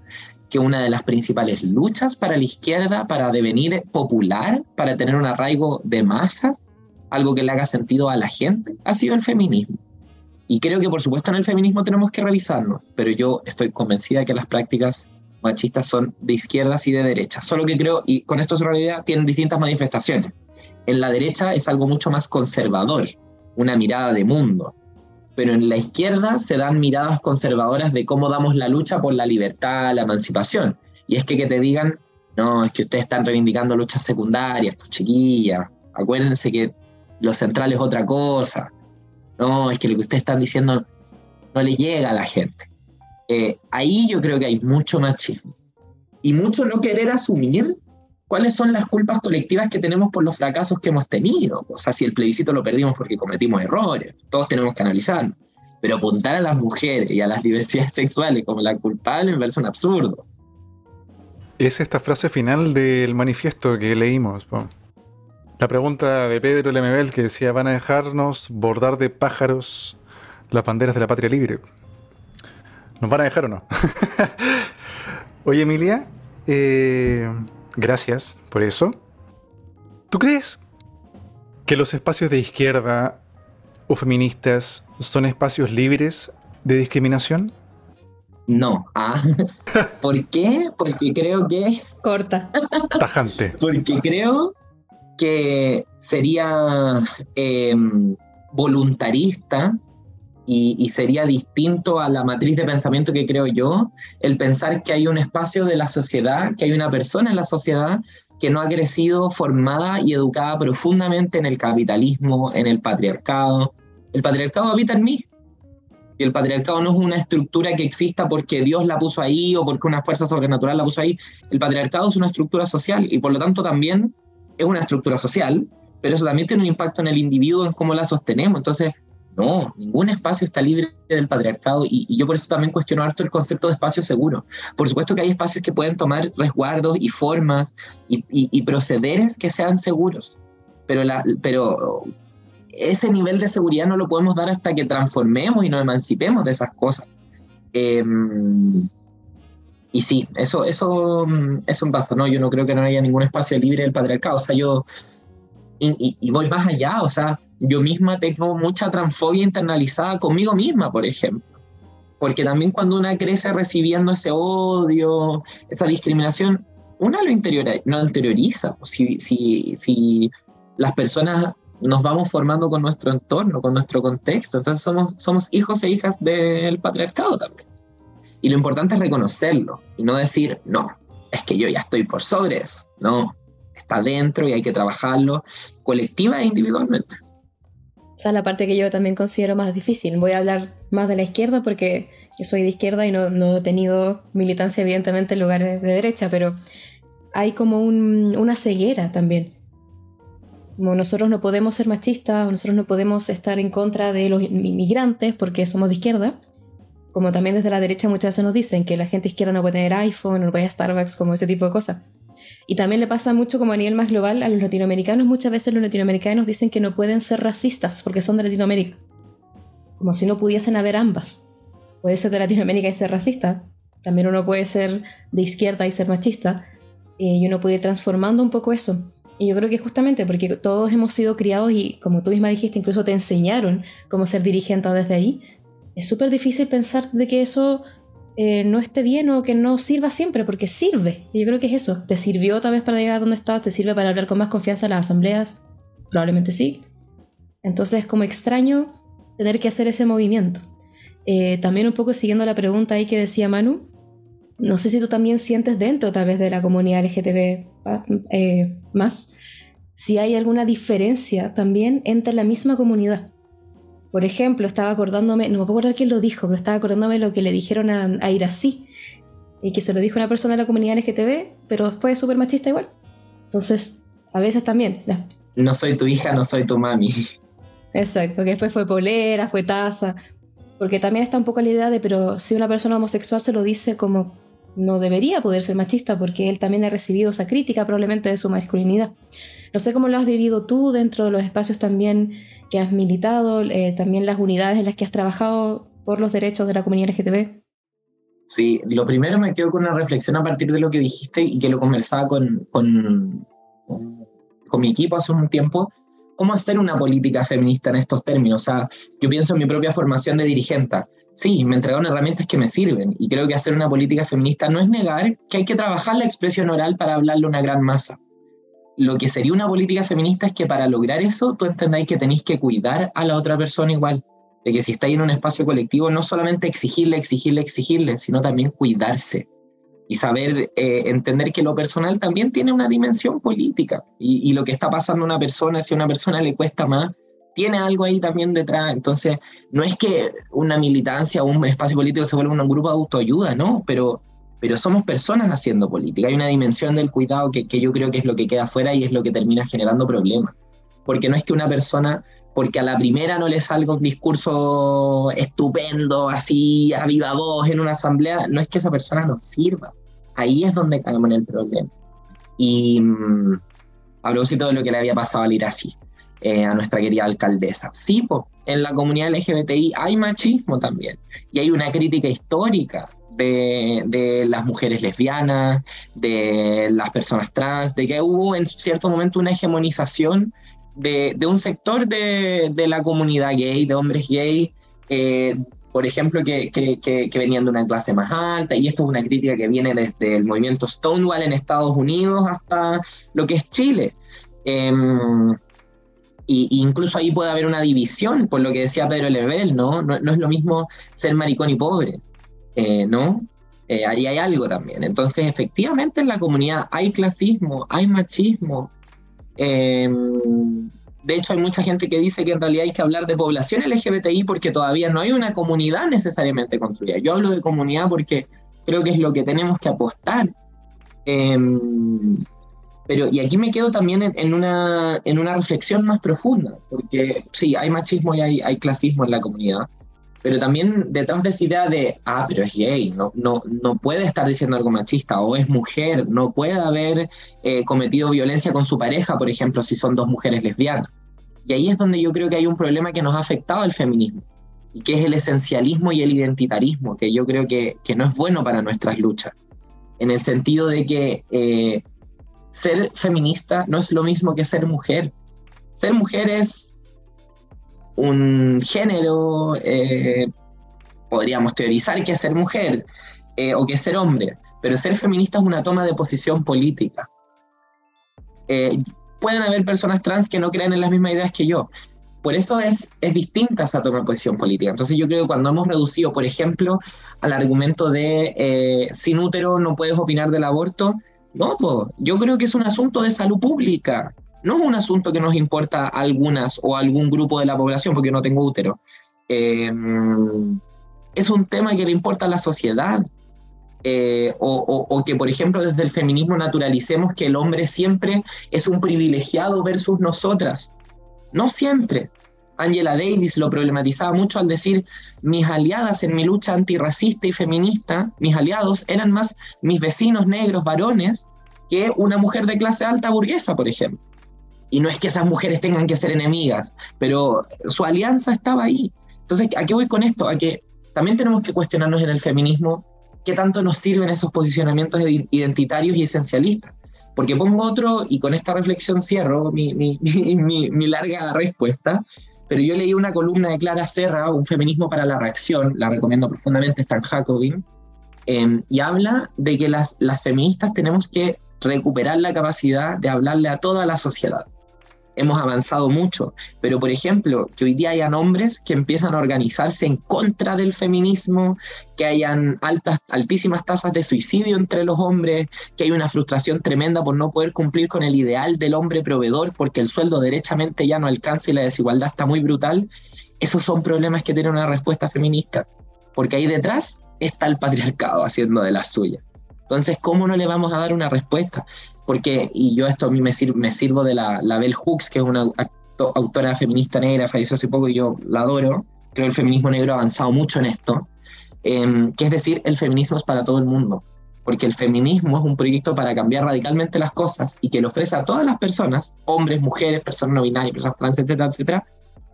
que una de las principales luchas para la izquierda, para devenir popular, para tener un arraigo de masas, algo que le haga sentido a la gente, ha sido el feminismo. Y creo que por supuesto en el feminismo tenemos que revisarnos, pero yo estoy convencida que las prácticas machistas son de izquierdas y de derechas. Solo que creo, y con esto es realidad, tienen distintas manifestaciones en la derecha es algo mucho más conservador, una mirada de mundo. Pero en la izquierda se dan miradas conservadoras de cómo damos la lucha por la libertad, la emancipación. Y es que que te digan, no, es que ustedes están reivindicando luchas secundarias, pues chiquillas, acuérdense que lo central es otra cosa, no, es que lo que ustedes están diciendo no le llega a la gente. Eh, ahí yo creo que hay mucho machismo y mucho no querer asumir cuáles son las culpas colectivas que tenemos por los fracasos que hemos tenido. O sea, si el plebiscito lo perdimos porque cometimos errores, todos tenemos que analizarlo. Pero apuntar a las mujeres y a las diversidades sexuales como la culpable me parece un absurdo. Es esta frase final del manifiesto que leímos. La pregunta de Pedro Lemebel que decía, ¿van a dejarnos bordar de pájaros las banderas de la patria libre? ¿Nos van a dejar o no? Oye, Emilia, eh, gracias por eso. ¿Tú crees que los espacios de izquierda o feministas son espacios libres de discriminación? No. Ah. ¿Por qué? Porque creo que... Corta. Tajante. Porque creo que sería em, voluntarista y, sería distinto a la matriz de pensamiento que creo yo, el pensar que hay un espacio de la sociedad, que hay una persona en la sociedad que no ha crecido formada y educada profundamente en el capitalismo, en el patriarcado. El patriarcado habita en mí. Y el patriarcado no es una estructura que exista porque Dios la puso ahí o porque una fuerza sobrenatural la puso ahí. El patriarcado es una estructura social y por lo tanto también es una estructura social, pero eso también tiene un impacto en el individuo, en cómo la sostenemos. Entonces, no, ningún espacio está libre del patriarcado y, yo por eso también cuestiono harto el concepto de espacio seguro. Por supuesto que hay espacios que pueden tomar resguardos y formas y, procederes que sean seguros, pero, ese nivel de seguridad no lo podemos dar hasta que transformemos y nos emancipemos de esas cosas. Em, y sí, eso, eso, eso pasa, ¿no? Yo no creo que no haya ningún espacio libre del patriarcado. O sea, yo. y voy más allá, o sea yo misma tengo mucha transfobia internalizada conmigo misma, por ejemplo. Porque también cuando una crece recibiendo ese odio, esa discriminación, una lo interioriza, no interioriza. Si, si, si las personas nos vamos formando con nuestro entorno, con nuestro contexto, entonces somos, somos hijos e hijas del patriarcado también. Y lo importante es reconocerlo y no decir, no, es que yo ya estoy por sobre eso. No, está dentro y hay que trabajarlo colectiva e individualmente. Esa es la parte que yo también considero más difícil. Voy a hablar más de la izquierda porque yo soy de izquierda y no, he tenido militancia evidentemente en lugares de derecha, pero hay como una ceguera también. Como nosotros no podemos ser machistas, nosotros no podemos estar en contra de los inmigrantes porque somos de izquierda, como también desde la derecha muchas veces nos dicen que la gente izquierda no puede tener iPhone, no puede a Starbucks, como ese tipo de cosas. Y también le pasa mucho como a nivel más global a los latinoamericanos. Muchas veces los latinoamericanos dicen que no pueden ser racistas porque son de Latinoamérica. Como si no pudiesen haber ambas. Puede ser de Latinoamérica y ser racista. También uno puede ser de izquierda y ser machista. Y uno puede ir transformando un poco eso. Y yo creo que justamente porque todos hemos sido criados y como tú misma dijiste, incluso te enseñaron cómo ser dirigente desde ahí, es súper difícil pensar de que eso eh, no esté bien o que no sirva siempre, porque sirve. Y yo creo que es eso. ¿Te sirvió otra vez para llegar a donde estás? ¿Te sirve para hablar con más confianza en las asambleas? Probablemente sí. Entonces es como extraño tener que hacer ese movimiento. Eh, también un poco siguiendo la pregunta ahí que decía Manu, no sé si tú también sientes dentro tal vez de la comunidad LGTB eh, más, si hay alguna diferencia también entre la misma comunidad. Por ejemplo, estaba acordándome, no me puedo acordar quién lo dijo, pero estaba acordándome lo que le dijeron a, a Irací, y que se lo dijo una persona de la comunidad LGTB, pero fue súper machista igual. Entonces, a veces también. No soy tu hija, no soy tu mami. Exacto, que después fue polera, fue taza. Porque también está un poco la idea de, pero si una persona homosexual se lo dice como no debería poder ser machista porque él también ha recibido esa crítica probablemente de su masculinidad. No sé cómo lo has vivido tú dentro de los espacios también que has militado, eh, también las unidades en las que has trabajado por los derechos de la comunidad LGTB. Sí, lo primero me quedo con una reflexión a partir de lo que dijiste y que lo conversaba con, con, con mi equipo hace un tiempo. ¿Cómo hacer una política feminista en estos términos? O sea, yo pienso en mi propia formación de dirigente. Sí, me entregaron herramientas que me sirven y creo que hacer una política feminista no es negar que hay que trabajar la expresión oral para hablarle a una gran masa lo que sería una política feminista es que para lograr eso tú entendáis que tenéis que cuidar a la otra persona igual. De que si estáis en un espacio colectivo, no solamente exigirle, exigirle, exigirle, sino también cuidarse. y saber eh, entender que lo personal también tiene una dimensión política y, lo que está pasando a una persona, si a una persona le cuesta más, tiene algo ahí también detrás. Entonces, no es que una militancia o un espacio político se vuelva un grupo de autoayuda, ¿no? Pero, pero somos personas haciendo política. Hay una dimensión del cuidado que, que yo creo que es lo que queda afuera y es lo que termina generando problemas. Porque no es que una persona porque a la primera no le salga un discurso estupendo, así a viva voz en una asamblea, no es que esa persona no sirva. Ahí es donde caemos en el problema. Y mm, a propósito de lo que le había pasado al ir así, eh, a nuestra querida alcaldesa. Sí, pues, en la comunidad LGBTI hay machismo también. Y hay una crítica histórica de, las mujeres lesbianas, de las personas trans, de que hubo en cierto momento una hegemonización de, un sector de, la comunidad gay, de hombres gay, eh, por ejemplo, que, venían de una clase más alta, y esto es una crítica que viene desde el movimiento Stonewall en Estados Unidos hasta lo que es Chile. Eh, y, incluso ahí puede haber una división, por lo que decía Pedro Lebel, ¿no? No, es lo mismo ser maricón y pobre, eh, ¿no? ahí hay algo también. Entonces, efectivamente en la comunidad hay clasismo, hay machismo, Em, de hecho, hay mucha gente que dice que en realidad hay que hablar de población LGBTI porque todavía no hay una comunidad necesariamente construida. Yo hablo de comunidad porque creo que es lo que tenemos que apostar. Em, pero, y aquí me quedo también en, una, en una reflexión más profunda, porque sí, hay machismo y hay, hay clasismo en la comunidad, pero también detrás de esa idea de, ah, pero es gay, no, no, no puede estar diciendo algo machista, o es mujer, no puede haber eh, cometido violencia con su pareja, por ejemplo, si son dos mujeres lesbianas. Y ahí es donde yo creo que hay un problema que nos ha afectado al feminismo, y que es el esencialismo y el identitarismo, que yo creo que, que no es bueno para nuestras luchas, en el sentido de que eh, ser feminista no es lo mismo que ser mujer. Ser mujer es un género, eh, podríamos teorizar que ser mujer eh, o que ser hombre, pero ser feminista es una toma de posición política. Eh, pueden haber personas trans que no creen en las mismas ideas que yo. Por eso es, es distinta esa toma de posición política. Entonces yo creo que cuando hemos reducido, por ejemplo, al argumento de sin útero no puedes opinar del aborto, no, pues yo creo que es un asunto de salud pública no es un asunto que nos importa a algunas o a algún grupo de la población, porque no tengo útero. Em, es un tema que le importa a la sociedad. Eh, o, que, por ejemplo, desde el feminismo naturalicemos que el hombre siempre es un privilegiado versus nosotras. No siempre. Angela Davis lo problematizaba mucho al decir, mis aliadas en mi lucha antirracista y feminista, mis aliados eran más mis vecinos negros varones que una mujer de clase alta burguesa, por ejemplo. Y no es que esas mujeres tengan que ser enemigas, pero su alianza estaba ahí. Entonces, ¿a qué voy con esto? A que también tenemos que cuestionarnos en el feminismo qué tanto nos sirven esos posicionamientos identitarios y esencialistas. Porque pongo otro, y con esta reflexión cierro mi, mi, mi, larga respuesta, pero yo leí una columna de Clara Serra, Un feminismo para la reacción, la recomiendo profundamente, está en Jacobin, em, y habla de que las, las feministas tenemos que recuperar la capacidad de hablarle a toda la sociedad hemos avanzado mucho, pero por ejemplo, que hoy día hayan hombres que empiezan a organizarse en contra del feminismo, que hayan altas, altísimas tasas de suicidio entre los hombres, que hay una frustración tremenda por no poder cumplir con el ideal del hombre proveedor porque el sueldo derechamente ya no alcanza y la desigualdad está muy brutal, esos son problemas que tienen una respuesta feminista, porque ahí detrás está el patriarcado haciendo de la suya. Entonces, ¿cómo no le vamos a dar una respuesta? Porque, y yo esto a mí me, me sirvo de la, la Bell Hooks, que es una autora feminista negra, falleció hace poco y yo la adoro, creo que el feminismo negro ha avanzado mucho en esto, em, que es decir, el feminismo es para todo el mundo, porque el feminismo es un proyecto para cambiar radicalmente las cosas y que le ofrece a todas las personas, hombres, mujeres, personas no binarias, personas trans, etcétera, etcétera,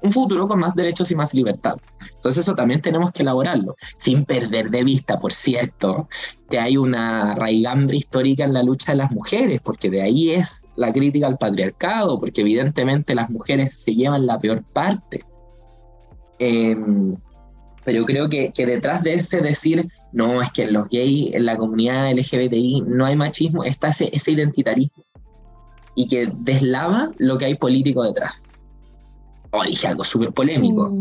un futuro con más derechos y más libertad. Entonces eso también tenemos que elaborarlo, sin perder de vista, por cierto, que hay una raigambre histórica en la lucha de las mujeres, porque de ahí es la crítica al patriarcado, porque evidentemente las mujeres se llevan la peor parte. Em, pero creo que, que, detrás de ese decir, no, es que en los gays, en la comunidad LGBTI no hay machismo, está ese, ese identitarismo y que deslava lo que hay político detrás. Oh, dije algo súper polémico.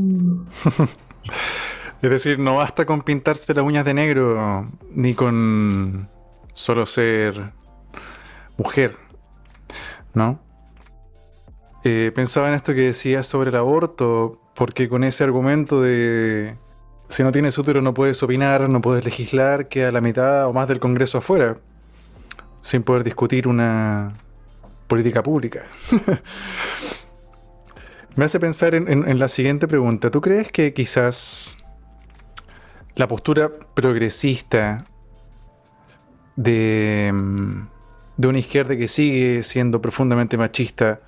Es decir, no basta con pintarse las uñas de negro, ni con solo ser mujer, ¿no? Eh, pensaba en esto que decías sobre el aborto, porque con ese argumento de si no tienes útero no puedes opinar, no puedes legislar, queda la mitad o más del Congreso afuera, sin poder discutir una política pública. Me hace pensar en, la siguiente pregunta. ¿Tú crees que quizás la postura progresista de, de una izquierda que sigue siendo profundamente machista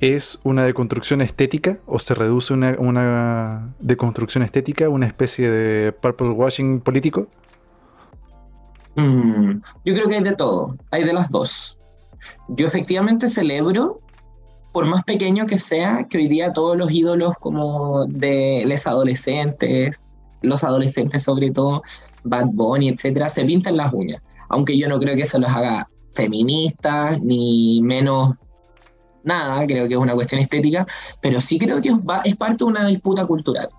es una deconstrucción estética o se reduce una, una deconstrucción estética, una especie de purple washing político? Mm, yo creo que hay de todo, hay de las dos. Yo efectivamente celebro, por más pequeño que sea, que hoy día todos los ídolos como de los adolescentes, los adolescentes sobre todo, Bad Bunny, etcétera, se pintan las uñas. Aunque yo no creo que eso los haga feministas ni menos nada, creo que es una cuestión estética, pero sí creo que es parte de una disputa cultural.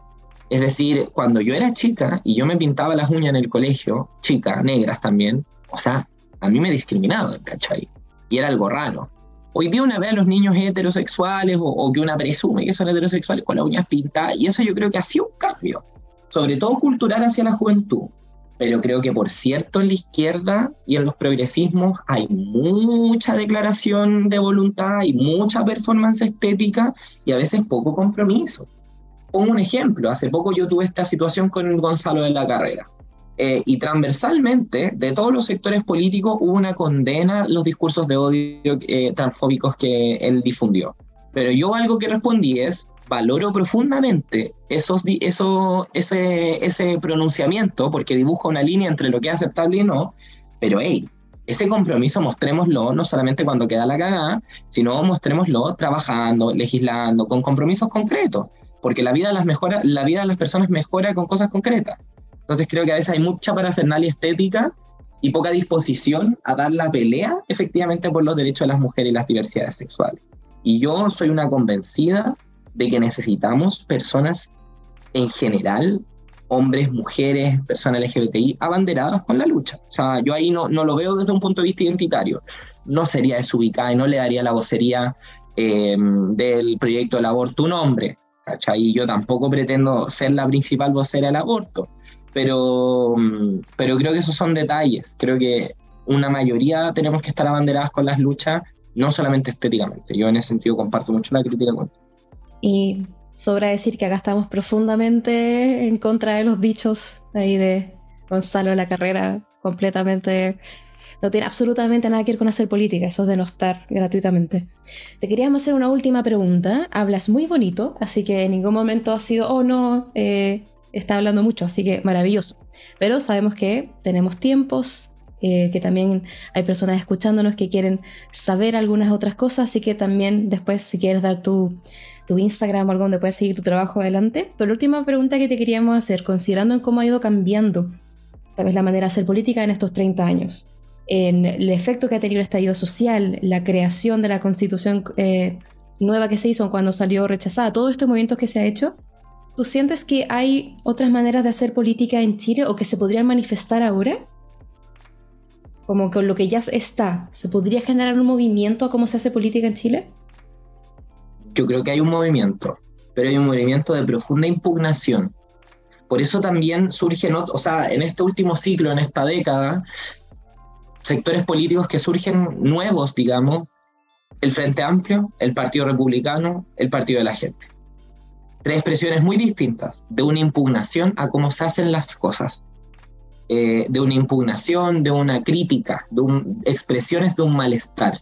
Es decir, cuando yo era chica y yo me pintaba las uñas en el colegio, chica, negras también, o sea, a mí me discriminaban, ¿cachai? Y era algo raro. Hoy día una ve a los niños heterosexuales o, que una presume que son heterosexuales con las uñas pintadas, y eso yo creo que ha sido un cambio, sobre todo cultural hacia la juventud pero creo que por cierto en la izquierda y en los progresismos hay mucha declaración de voluntad y mucha performance estética y a veces poco compromiso. Pongo un ejemplo, hace poco yo tuve esta situación con Gonzalo de la Carrera. Eh, y transversalmente, de todos los sectores políticos, hubo una condena a los discursos de odio eh, transfóbicos que él difundió. Pero yo algo que respondí es, valoro profundamente esos, eso, ese, ese pronunciamiento, porque dibuja una línea entre lo que es aceptable y no, pero hey, ese compromiso mostrémoslo no solamente cuando queda la cagada, sino mostrémoslo trabajando, legislando, con compromisos concretos, porque la vida de las, mejora, la vida de las personas mejora con cosas concretas. Entonces creo que a veces hay mucha parafernalia estética y poca disposición a dar la pelea efectivamente por los derechos de las mujeres y las diversidades sexuales. Y yo soy una convencida de que necesitamos personas en general, hombres, mujeres, personas LGBTI, abanderadas con la lucha. O sea, yo ahí no, no lo veo desde un punto de vista identitario. No sería desubicada y no le daría la vocería em, del proyecto del aborto un hombre. ¿cachai? Y yo tampoco pretendo ser la principal vocera del aborto. Pero, mm, pero creo que esos son detalles. Creo que una mayoría tenemos que estar abanderadas con las luchas, no solamente estéticamente. Yo en ese sentido comparto mucho la crítica con y sobra decir que acá estamos profundamente en contra de los dichos ahí de Gonzalo la carrera, completamente... No tiene absolutamente nada que ver con hacer política, eso es denostar gratuitamente. Te queríamos hacer una última pregunta. Hablas muy bonito, así que en ningún momento ha sido, oh no, eh, está hablando mucho, así que maravilloso. Pero sabemos que tenemos tiempos, eh, que también hay personas escuchándonos que quieren saber algunas otras cosas, así que también después si quieres dar tu tu Instagram o algo donde puedes seguir tu trabajo adelante. Pero la última pregunta que te queríamos hacer, considerando en cómo ha ido cambiando tal vez la manera de hacer política en estos 30 años, en el efecto que ha tenido el estallido social, la creación de la constitución eh, nueva que se hizo cuando salió rechazada, todos estos movimientos que se ha hecho, ¿tú sientes que hay otras maneras de hacer política en Chile o que se podrían manifestar ahora? Como con lo que ya está, ¿se podría generar un movimiento a cómo se hace política en Chile? yo creo que hay un movimiento, pero hay un movimiento de profunda impugnación. Por eso también surgen, o sea, en este último ciclo, en esta década, sectores políticos que surgen nuevos, digamos, el Frente Amplio, el Partido Republicano, el Partido de la Gente. Tres expresiones muy distintas de una impugnación a cómo se hacen las cosas, eh, de una impugnación, de una crítica, de expresiones de un malestar.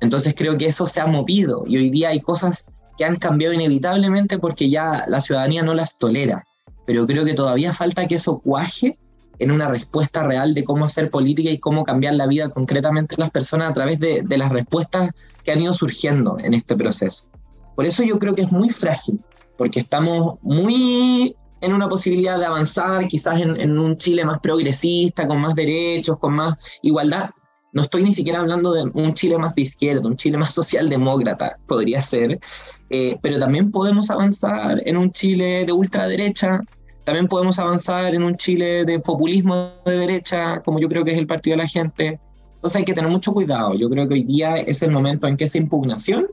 Entonces creo que eso se ha movido y hoy día hay cosas que han cambiado inevitablemente porque ya la ciudadanía no las tolera. Pero creo que todavía falta que eso cuaje en una respuesta real de cómo hacer política y cómo cambiar la vida concretamente de las personas a través de, las respuestas que han ido surgiendo en este proceso. Por eso yo creo que es muy frágil, porque estamos muy en una posibilidad de avanzar quizás en, en un Chile más progresista, con más derechos, con más igualdad, no estoy ni siquiera hablando de un Chile más de izquierda, un Chile más socialdemócrata, podría ser, eh, pero también podemos avanzar en un Chile de ultraderecha, También podemos avanzar en un Chile de populismo de derecha, como yo creo que es el partido de la gente. Entonces hay que tener mucho cuidado. Yo creo que hoy día es el momento en que esa impugnación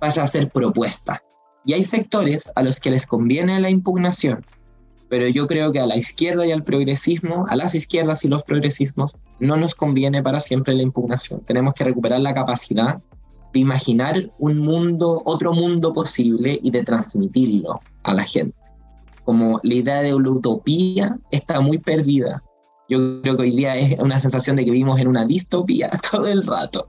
pasa a ser propuesta. Y hay sectores a los que les conviene la impugnación, pero yo creo que a la izquierda y al progresismo, a las izquierdas y los progresismos, no nos conviene para siempre la impugnación. Tenemos que recuperar la capacidad de imaginar un mundo, otro mundo posible y de transmitirlo a la gente. Como la idea de la utopía está muy perdida. Yo creo que hoy día es una sensación de que vivimos en una distopía todo el rato.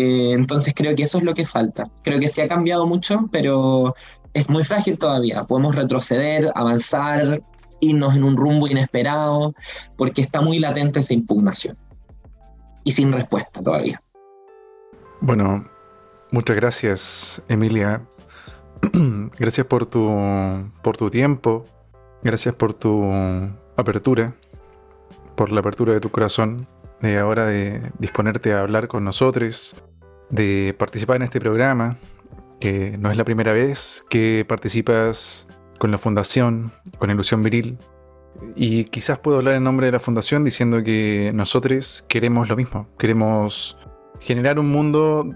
Eh, entonces creo que eso es lo que falta. Creo que se ha cambiado mucho, pero es muy frágil todavía. Podemos retroceder, avanzar, irnos en un rumbo inesperado, porque está muy latente esa impugnación. Y sin respuesta todavía. Bueno, muchas gracias, Emilia. gracias por tu, por tu tiempo. Gracias por tu apertura, por la apertura de tu corazón, de ahora de disponerte a hablar con nosotros, de participar en este programa, que no es la primera vez que participas con la Fundación, con Ilusión Viril. Y quizás puedo hablar en nombre de la Fundación diciendo que nosotros queremos lo mismo. Queremos generar un mundo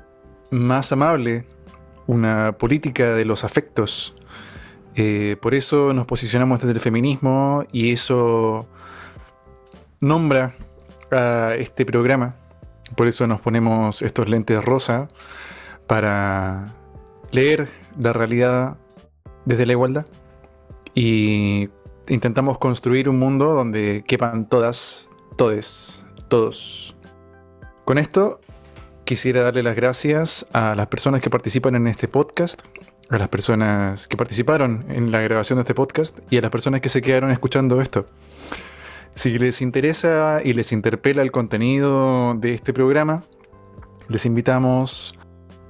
más amable, una política de los afectos. Eh, por eso nos posicionamos desde el feminismo y eso nombra a este programa. Por eso nos ponemos estos lentes rosa para leer la realidad desde la igualdad y intentamos construir un mundo donde quepan todas, todes, todos. Con esto quisiera darle las gracias a las personas que participan en este podcast, a las personas que participaron en la grabación de este podcast y a las personas que se quedaron escuchando esto. Si les interesa y les interpela el contenido de este programa, les invitamos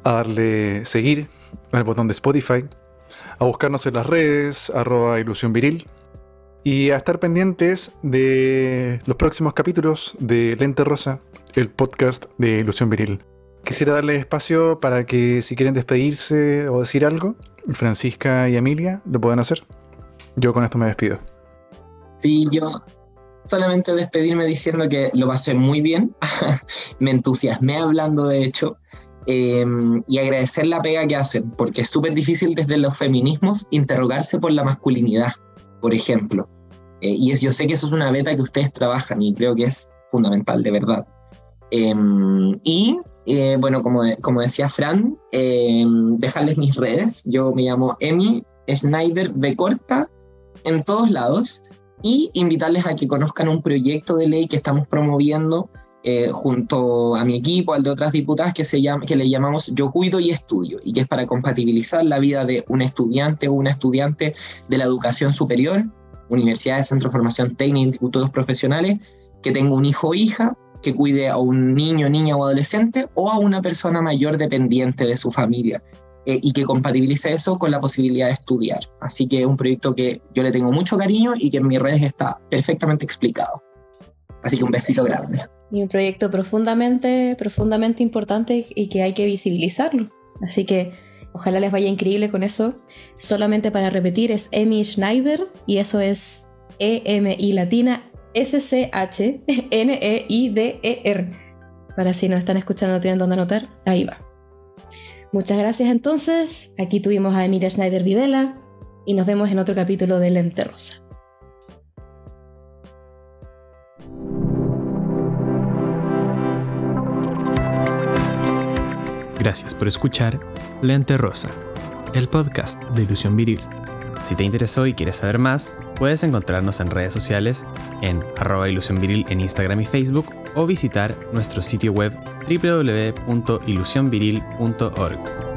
a darle seguir al botón de Spotify, a buscarnos en las redes, arroba ilusión viril, y a estar pendientes de los próximos capítulos de Lente Rosa, el podcast de Ilusión Viril. Quisiera darle espacio para que si quieren despedirse o decir algo, Francisca y Emilia lo puedan hacer. Yo con esto me despido. Sí, yo solamente despedirme diciendo que lo pasé muy bien. me entusiasmé hablando, de hecho. Em, y agradecer la pega que hacen, porque es súper difícil desde los feminismos interrogarse por la masculinidad, por ejemplo. Eh, y es, yo sé que eso es una beta que ustedes trabajan y creo que es fundamental, de verdad. Em, y eh, bueno, como, como decía Fran, em, dejarles mis redes. Yo me llamo Emi Schneider B. Corta en todos lados y invitarles a que conozcan un proyecto de ley que estamos promoviendo eh, junto a mi equipo, al de otras diputadas, que, se llama, que le llamamos Yo Cuido y Estudio, y que es para compatibilizar la vida de un estudiante o una estudiante de la educación superior, universidades, centro de formación técnica, institutos profesionales, que tenga un hijo o hija, que cuide a un niño, niña o adolescente, o a una persona mayor dependiente de su familia. Eh, y que compatibilice eso con la posibilidad de estudiar. Así que es un proyecto que yo le tengo mucho cariño y que en mis redes está perfectamente explicado. Así que un besito grande. Y un proyecto profundamente, profundamente importante y que hay que visibilizarlo. Así que ojalá les vaya increíble con eso. Solamente para repetir, es Emi Schneider y eso es E-M-I latina S-C-H-N-E-I-D-E-R. Para si no están escuchando, tienen donde anotar, ahí va. Muchas gracias entonces. Aquí tuvimos a Emilia Schneider Videla y nos vemos en otro capítulo de Lente Rosa. Gracias por escuchar Lente Rosa, el podcast de Ilusión Viril. Si te interesó y quieres saber más, puedes encontrarnos en redes sociales en arroba ilusión viril en Instagram y Facebook o visitar nuestro sitio web www.ilusionviril.org.